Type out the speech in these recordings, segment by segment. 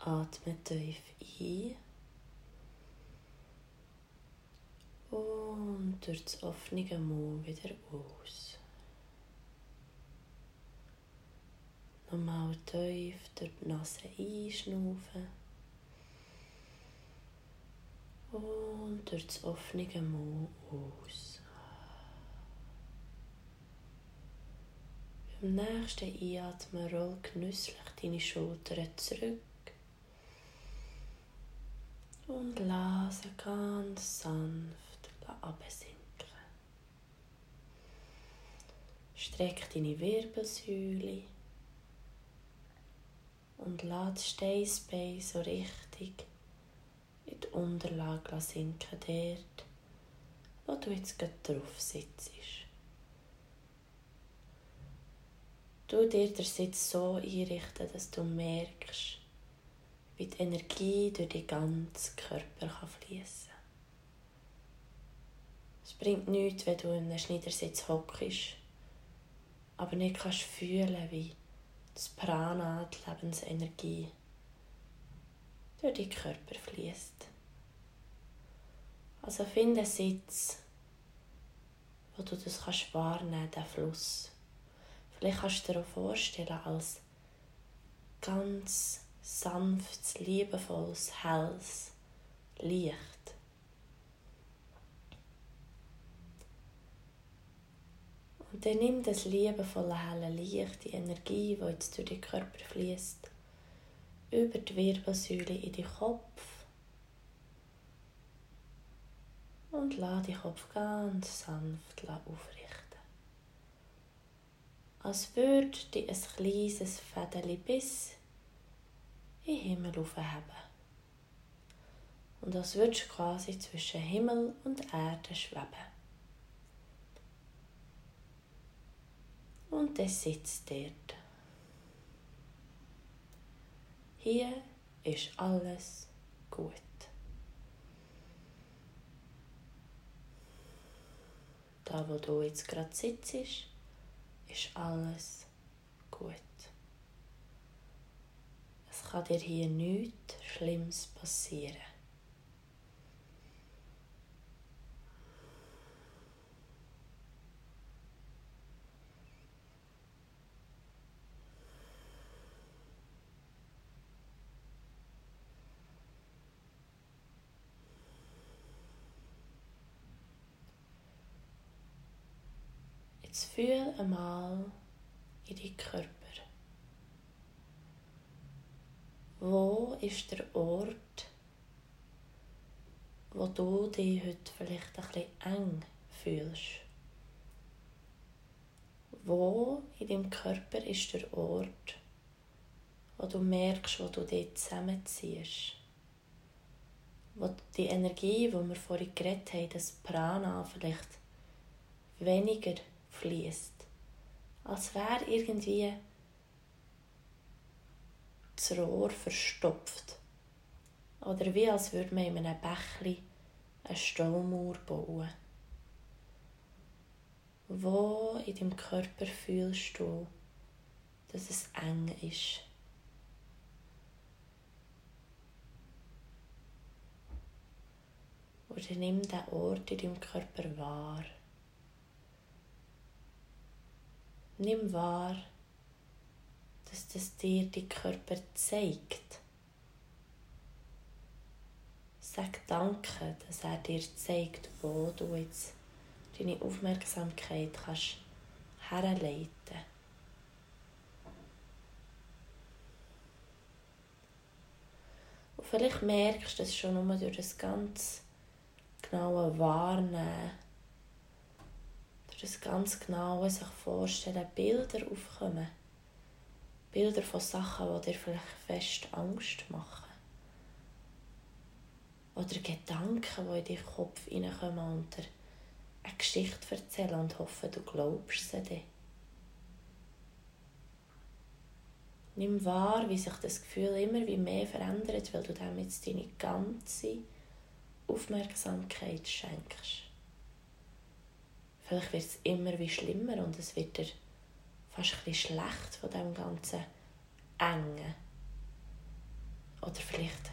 Atme tief ein und durch das offene Mund wieder aus. Nochmal tief durch die Nase einschnaufen und durch das offene Mund aus. Beim nächsten Einatmen roll genüsslich deine Schultern zurück und lass sie ganz sanft absinken. Streck deine Wirbelsäule und lass Steißbein so richtig in die Unterlage sinken, dort, wo du jetzt gerade drauf sitzt. Du dir den Sitz so einrichten, dass du merkst, wie die Energie durch den ganzen Körper fließen kann. Es bringt nichts, wenn du in einem Schneidersitz hockst, aber nicht kannst fühlen, wie das Prana, die Lebensenergie, durch den Körper fließt. Also finde einen Sitz, wo du das kannst wahrnehmen, den Fluss. Vielleicht kannst du dir auch vorstellen, als ganz sanftes, liebevolles, helles Licht. Und dann nimm das liebevolle, helle Licht, die Energie, die jetzt durch den Körper fließt, über die Wirbelsäule in den Kopf und lass den Kopf ganz sanft aufrichten als würde dich ein kleines Fädeli bis in Himmel aufheben. Und als würdest du quasi zwischen Himmel und Erde schweben. Und es sitzt dort. Hier ist alles gut. Da, wo du jetzt gerade sitzt, ist alles gut. Es kann dir hier nichts Schlimmes passieren. Jetzt fühl einmal in die Körper. Wo ist der Ort, wo du dich heute vielleicht ein bisschen eng fühlst? Wo in deinem Körper ist der Ort, wo du merkst, wo du dich zusammenziehst? Wo die Energie, die wir vorhin geredet haben, das Prana vielleicht weniger fließt. Als wäre irgendwie das Rohr verstopft. Oder wie als würde man in einem Bächli eine Staumauer bauen. Wo in deinem Körper fühlst du, dass es eng ist? Oder nimm den Ort in deinem Körper wahr. Nimm wahr, dass das dir die Körper zeigt. Sag Danke, dass er dir zeigt, wo du jetzt deine Aufmerksamkeit kannst herleiten. Und vielleicht merkst du es schon nur durch das ganz genaue Wahrnehmen das ganz genau sich vorstellen, Bilder aufkommen. Bilder von Sachen, die dir vielleicht fest Angst machen. Oder Gedanken, die in deinen Kopf hineinkommen und dir eine Geschichte erzählen und hoffen, du glaubst sie dir. Nimm wahr, wie sich das Gefühl immer wie mehr verändert, weil du dem jetzt deine ganze Aufmerksamkeit schenkst. Vielleicht wird es immer wie schlimmer und es wird dir fast ein bisschen schlecht von dem ganzen Engen. Oder vielleicht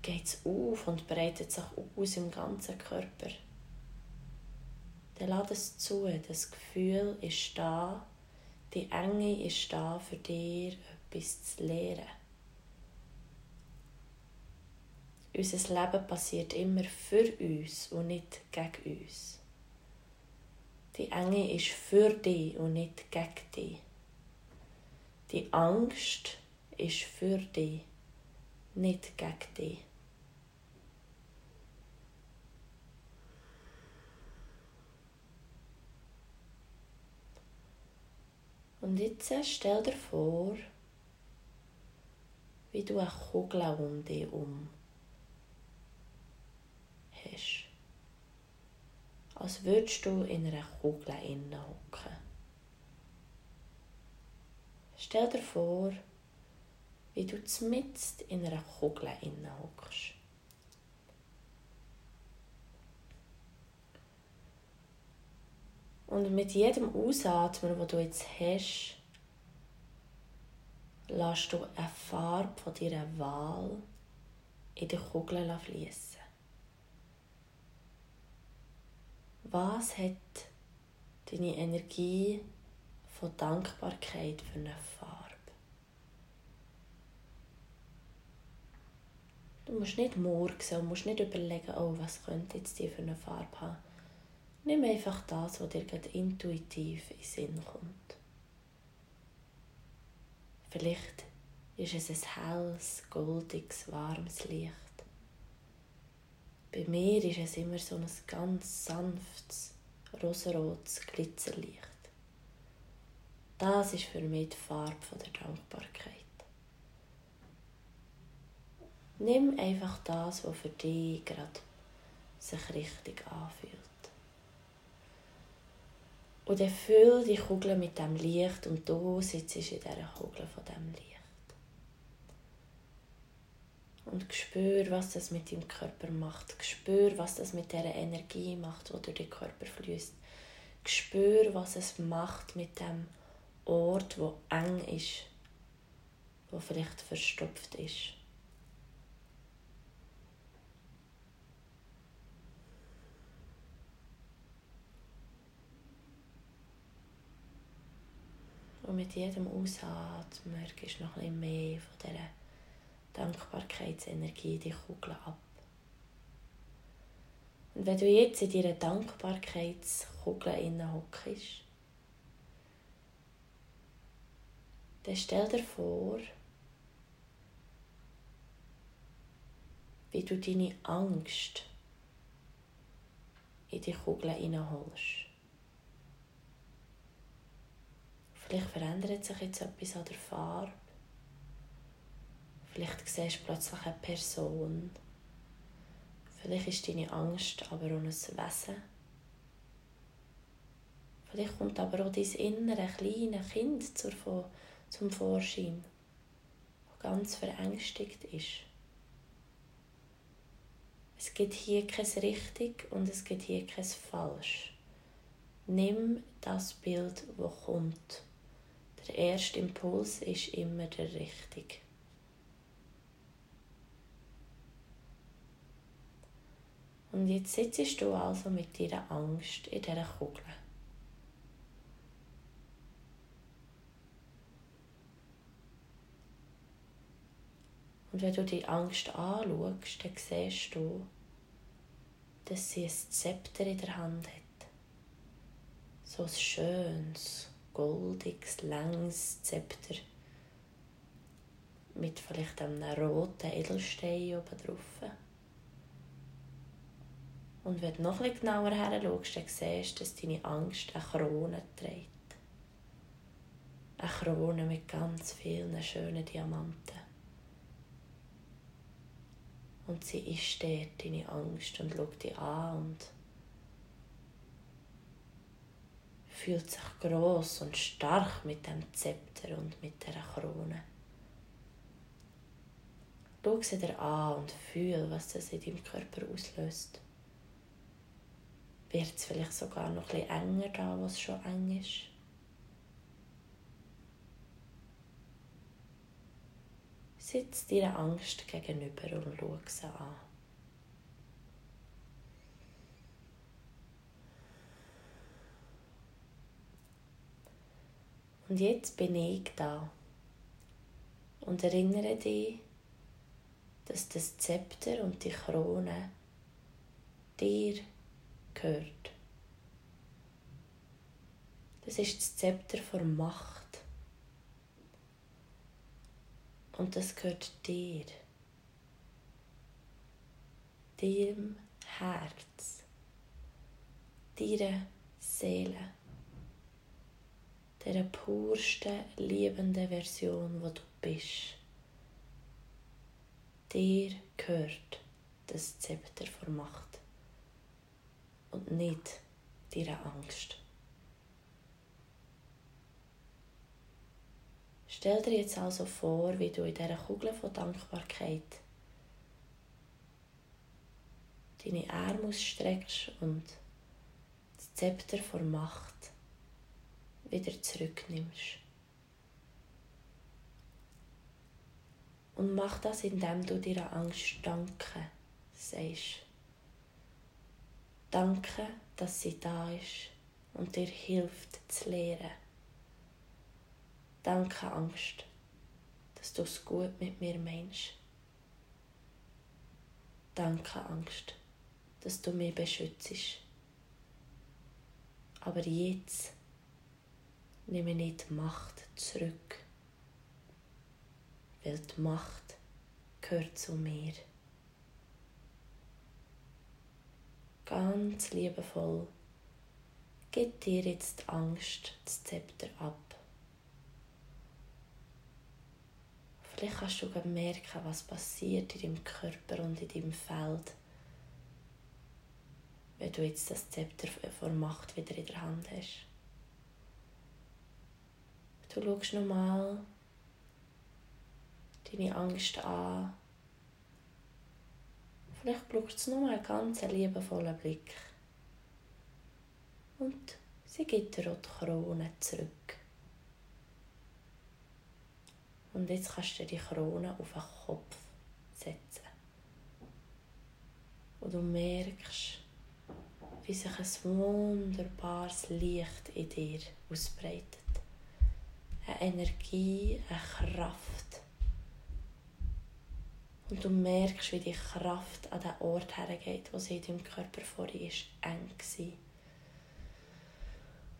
geht es auf und breitet sich aus im ganzen Körper. Dann lass es zu. Das Gefühl ist da. Die Enge ist da für dich, etwas zu lernen. Unser Leben passiert immer für uns und nicht gegen uns. Die Enge ist für dich und nicht gegen dich. Die Angst ist für dich, nicht gegen dich. Und jetzt stell dir vor, wie du eine Kugel um dich herum hast. Als würdest du in einer Kugel hocken. Stell dir vor, wie du mitten in einer Kugel hockst. Und mit jedem Ausatmen, wo du jetzt hast, lässt du eine Farbe von deiner Wahl in die Kugel fließen. Was hat deine Energie von Dankbarkeit für eine Farbe? Du musst nicht morgen, musst nicht überlegen, oh, was könnte jetzt die für eine Farbe haben Nimm einfach das, was dir gerade intuitiv in den Sinn kommt. Vielleicht ist es ein helles, goldiges, warmes Licht. Bei mir ist es immer so ein ganz sanftes, rosarotes Glitzerlicht. Das ist für mich die Farbe der Dankbarkeit. Nimm einfach das, was für dich gerade sich richtig anfühlt. Und dann füll die Kugel mit dem Licht und du sitzt in dieser Kugel von dem Licht. Und spür, was das mit deinem Körper macht. Spür, was das mit der Energie macht, die durch den Körper fließt. Spür, was es macht mit dem Ort, wo eng ist, wo vielleicht verstopft ist. Und mit jedem Ausatmen merkst du noch ein bisschen mehr von dieser Dankbarkeitsenergie die Kugel ab. Und wenn du jetzt in deiner Dankbarkeitskugel hockst, dann stell dir vor, wie du deine Angst in die Kugel hineinholst. Vielleicht verändert sich jetzt etwas an der Farbe. Vielleicht siehst du plötzlich eine Person. Vielleicht ist deine Angst aber auch ein Wesen. Vielleicht kommt aber auch dein innere kleine Kind zum Vorschein, das ganz verängstigt ist. Es gibt hier kein richtig und es gibt hier kein falsch. Nimm das Bild, das kommt. Der erste Impuls ist immer der richtige. Und jetzt sitzt du also mit deiner Angst in dieser Kugel. Und wenn du die Angst anschaust, dann siehst du, dass sie ein Zepter in der Hand hat. So ein schönes, goldiges, langes Zepter mit vielleicht einem roten Edelstein oben drauf. Und wenn du noch etwas genauer her schaust, dann siehst du, dass deine Angst eine Krone trägt. Eine Krone mit ganz vielen schönen Diamanten. Und sie ist dort, deine Angst, und schaut dich an und fühlt sich groß und stark mit dem Zepter und mit der Krone. Schau sie dir an und fühl, was das in deinem Körper auslöst. Wird es vielleicht sogar noch etwas enger da, wo es schon eng ist? Sitz deiner Angst gegenüber und schau sie an. Und jetzt bin ich da und erinnere dich, dass das Zepter und die Krone dir gehört. Das ist das Zepter vor Macht. Und das gehört dir. Deinem Herz. Deiner Seele der pursten, liebenden Version, wo du bist. Dir gehört das Zepter vor Macht und nicht deiner Angst. Stell dir jetzt also vor, wie du in dieser Kugel von Dankbarkeit deine Arme ausstreckst und das Zepter vor Macht wieder zurücknimmst. Und mach das, indem du dir Angst Danke sagst. Danke, dass sie da ist und dir hilft zu lehren. Danke, Angst, dass du es gut mit mir meinst. Danke, Angst, dass du mich beschützt. Aber jetzt nehme nicht die Macht zurück, weil die Macht gehört zu mir. Ganz liebevoll, gib dir jetzt die Angst, das Zepter ab. Vielleicht kannst du merken, was passiert in deinem Körper und in deinem Feld, wenn du jetzt das Zepter vor Macht wieder in der Hand hast. Du schaust nochmal deine Angst an. Vielleicht braucht es nur einen ganz liebevollen Blick. Und sie gibt dir auch die Krone zurück. Und jetzt kannst du die Krone auf den Kopf setzen. Und du merkst, wie sich ein wunderbares Licht in dir ausbreitet eine Energie, eine Kraft. Und du merkst, wie die Kraft an den Ort hergeht, wo sie in deinem Körper vorher ist, eng war.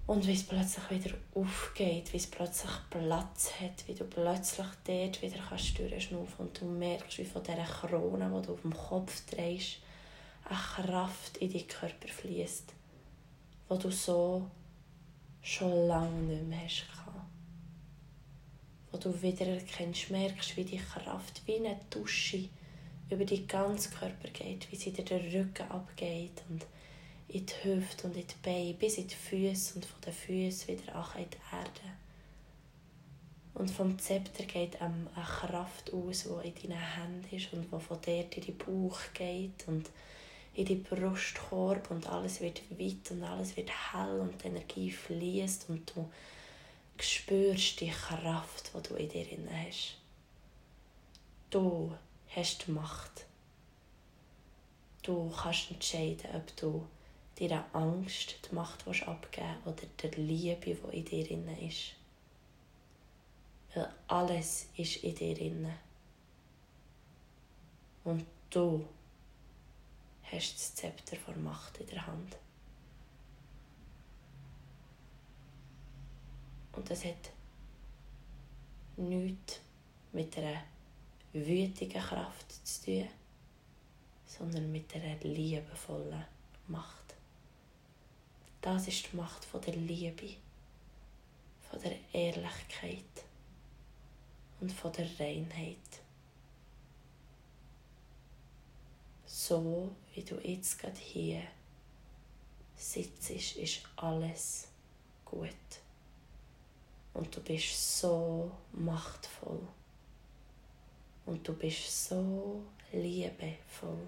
Und wie es plötzlich wieder aufgeht, wie es plötzlich Platz hat, wie du plötzlich dort wieder kannst durchschnaufen und du merkst, wie von dieser Krone, die du auf dem Kopf drehst, eine Kraft in deinen Körper fließt, wo du so schon lange nicht mehr hast wo du wieder erkennst, merkst, wie die Kraft wie eine Dusche über die ganzen Körper geht, wie sie dir den Rücken abgeht und in die Hüfte und in die Beine, bis in die Füße und von den Füßen wieder an die Erde. Und vom Zepter geht eine Kraft aus, die in deinen Händen ist und die von dort in den Bauch geht und in die Brustkorb und alles wird weit und alles wird hell und die Energie fließt und du spürst die Kraft, die du in dir hast. Du hast die Macht. Du kannst entscheiden, ob du deiner Angst die Macht abgeben willst oder der Liebe, die in dir ist. Weil alles ist in dir. Und du hast das Zepter von Macht in der Hand. Und das hat nichts mit einer wütigen Kraft zu tun, sondern mit einer liebevollen Macht. Das ist die Macht der Liebe, von der Ehrlichkeit und von der Reinheit. So wie du jetzt gerade hier sitzt, ist alles gut. Und du bist so machtvoll. Und du bist so liebevoll.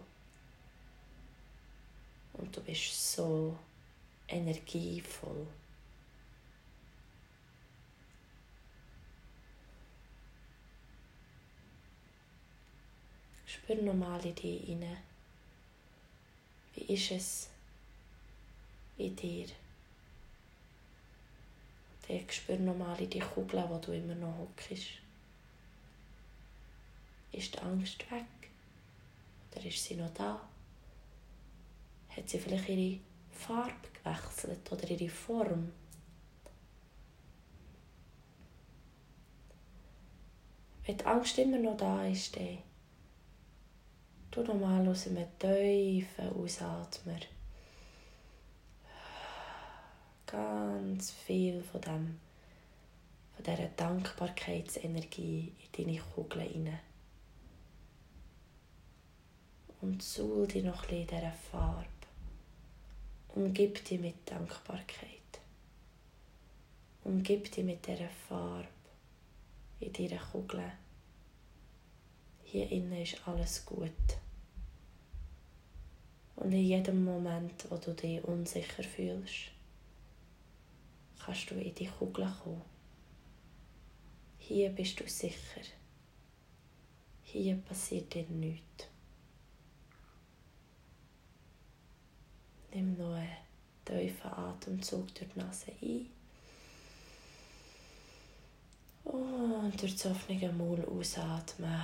Und du bist so energievoll. Spür nochmal in dich hinein. Wie ist es in dir? Dann spür nochmal in die Kugel, wo du immer noch hockst. Ist die Angst weg? Oder ist sie noch da? Hat sie vielleicht ihre Farbe gewechselt oder ihre Form? Wenn die Angst immer noch da ist, dann tu nochmal aus einem tiefen Ausatmer ganz viel von dem von dieser Dankbarkeitsenergie in deine Kugel hinein. Und suhl dich noch ein in dieser Farbe. Umgib dich mit Dankbarkeit. Umgib dich mit dieser Farbe in deiner Kugel. Hier innen ist alles gut. Und in jedem Moment, wo du dich unsicher fühlst, kannst du in die Kugel kommen. Hier bist du sicher. Hier passiert dir nichts. Nimm noch einen tiefen Atemzug durch die Nase ein. Und durch das offene Maul ausatmen.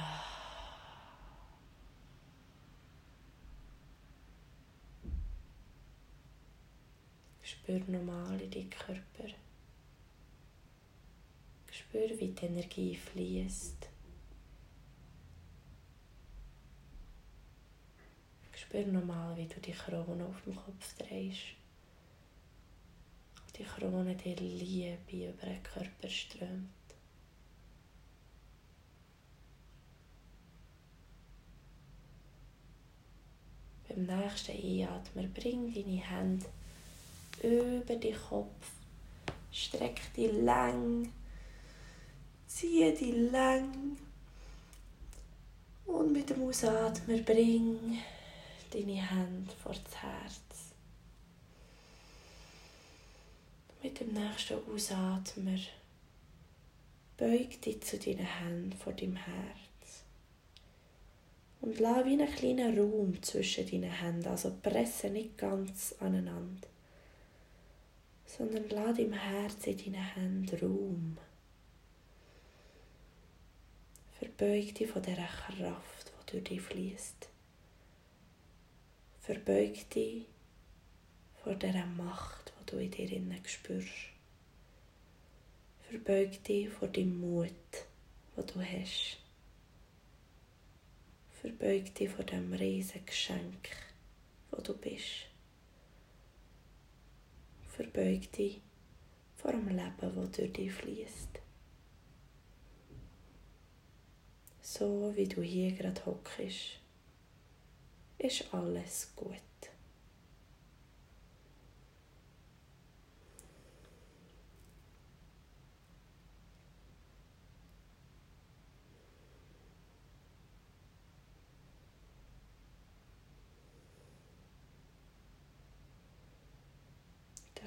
Spür normal in deinen Körper. Spür, wie die Energie fließt. Spür nochmal, wie du die Krone auf dem Kopf drehst. Die Krone dir Liebe über den Körper strömt. Beim nächsten Einatmen bring deine Hände über den Kopf. Streck die lang. Ziehe die lang. Und mit dem Ausatmen bring deine Hände vor das Herz. Mit dem nächsten Ausatmen beug dich zu deinen Händen vor deinem Herz. Und lass wie einen kleinen Raum zwischen deinen Händen, also presse nicht ganz aneinander, sondern lass im Herz in deinen Händen Raum. Verbeug dich von dieser Kraft, die durch dich fließt. Verbeug dich vor dieser Macht, die du in dir innen spürst. Verbeug dich vor dem Mut, den du hast. Verbeug dich vor dem riesigen Geschenk, wo du bist. Verbeug dich vor dem Leben, das durch dich fließt. So wie du hier gerade hockst ist alles gut.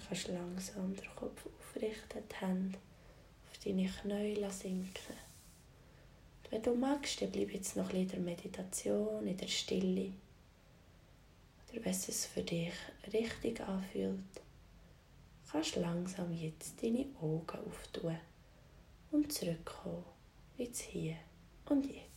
Dann kannst langsam den Kopf aufrichten, die Hände auf deine Knie sinken. wenn du magst, dann bleib jetzt noch in der Meditation, in der Stille oder wenn es für dich richtig anfühlt, kannst du langsam jetzt deine Augen auftun und zurückkommen ins Hier und Jetzt.